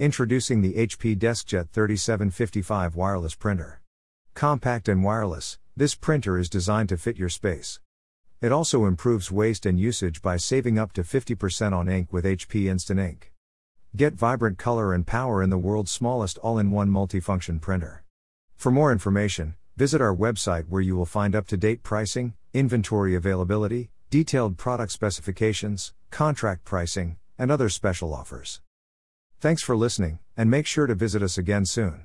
Introducing the HP DeskJet 3755 wireless printer. Compact and wireless, this printer is designed to fit your space. It also improves waste and usage by saving up to 50% on ink with HP Instant Ink. Get vibrant color and power in the world's smallest all in one multifunction printer. For more information, visit our website where you will find up to date pricing, inventory availability, detailed product specifications, contract pricing, and other special offers. Thanks for listening, and make sure to visit us again soon.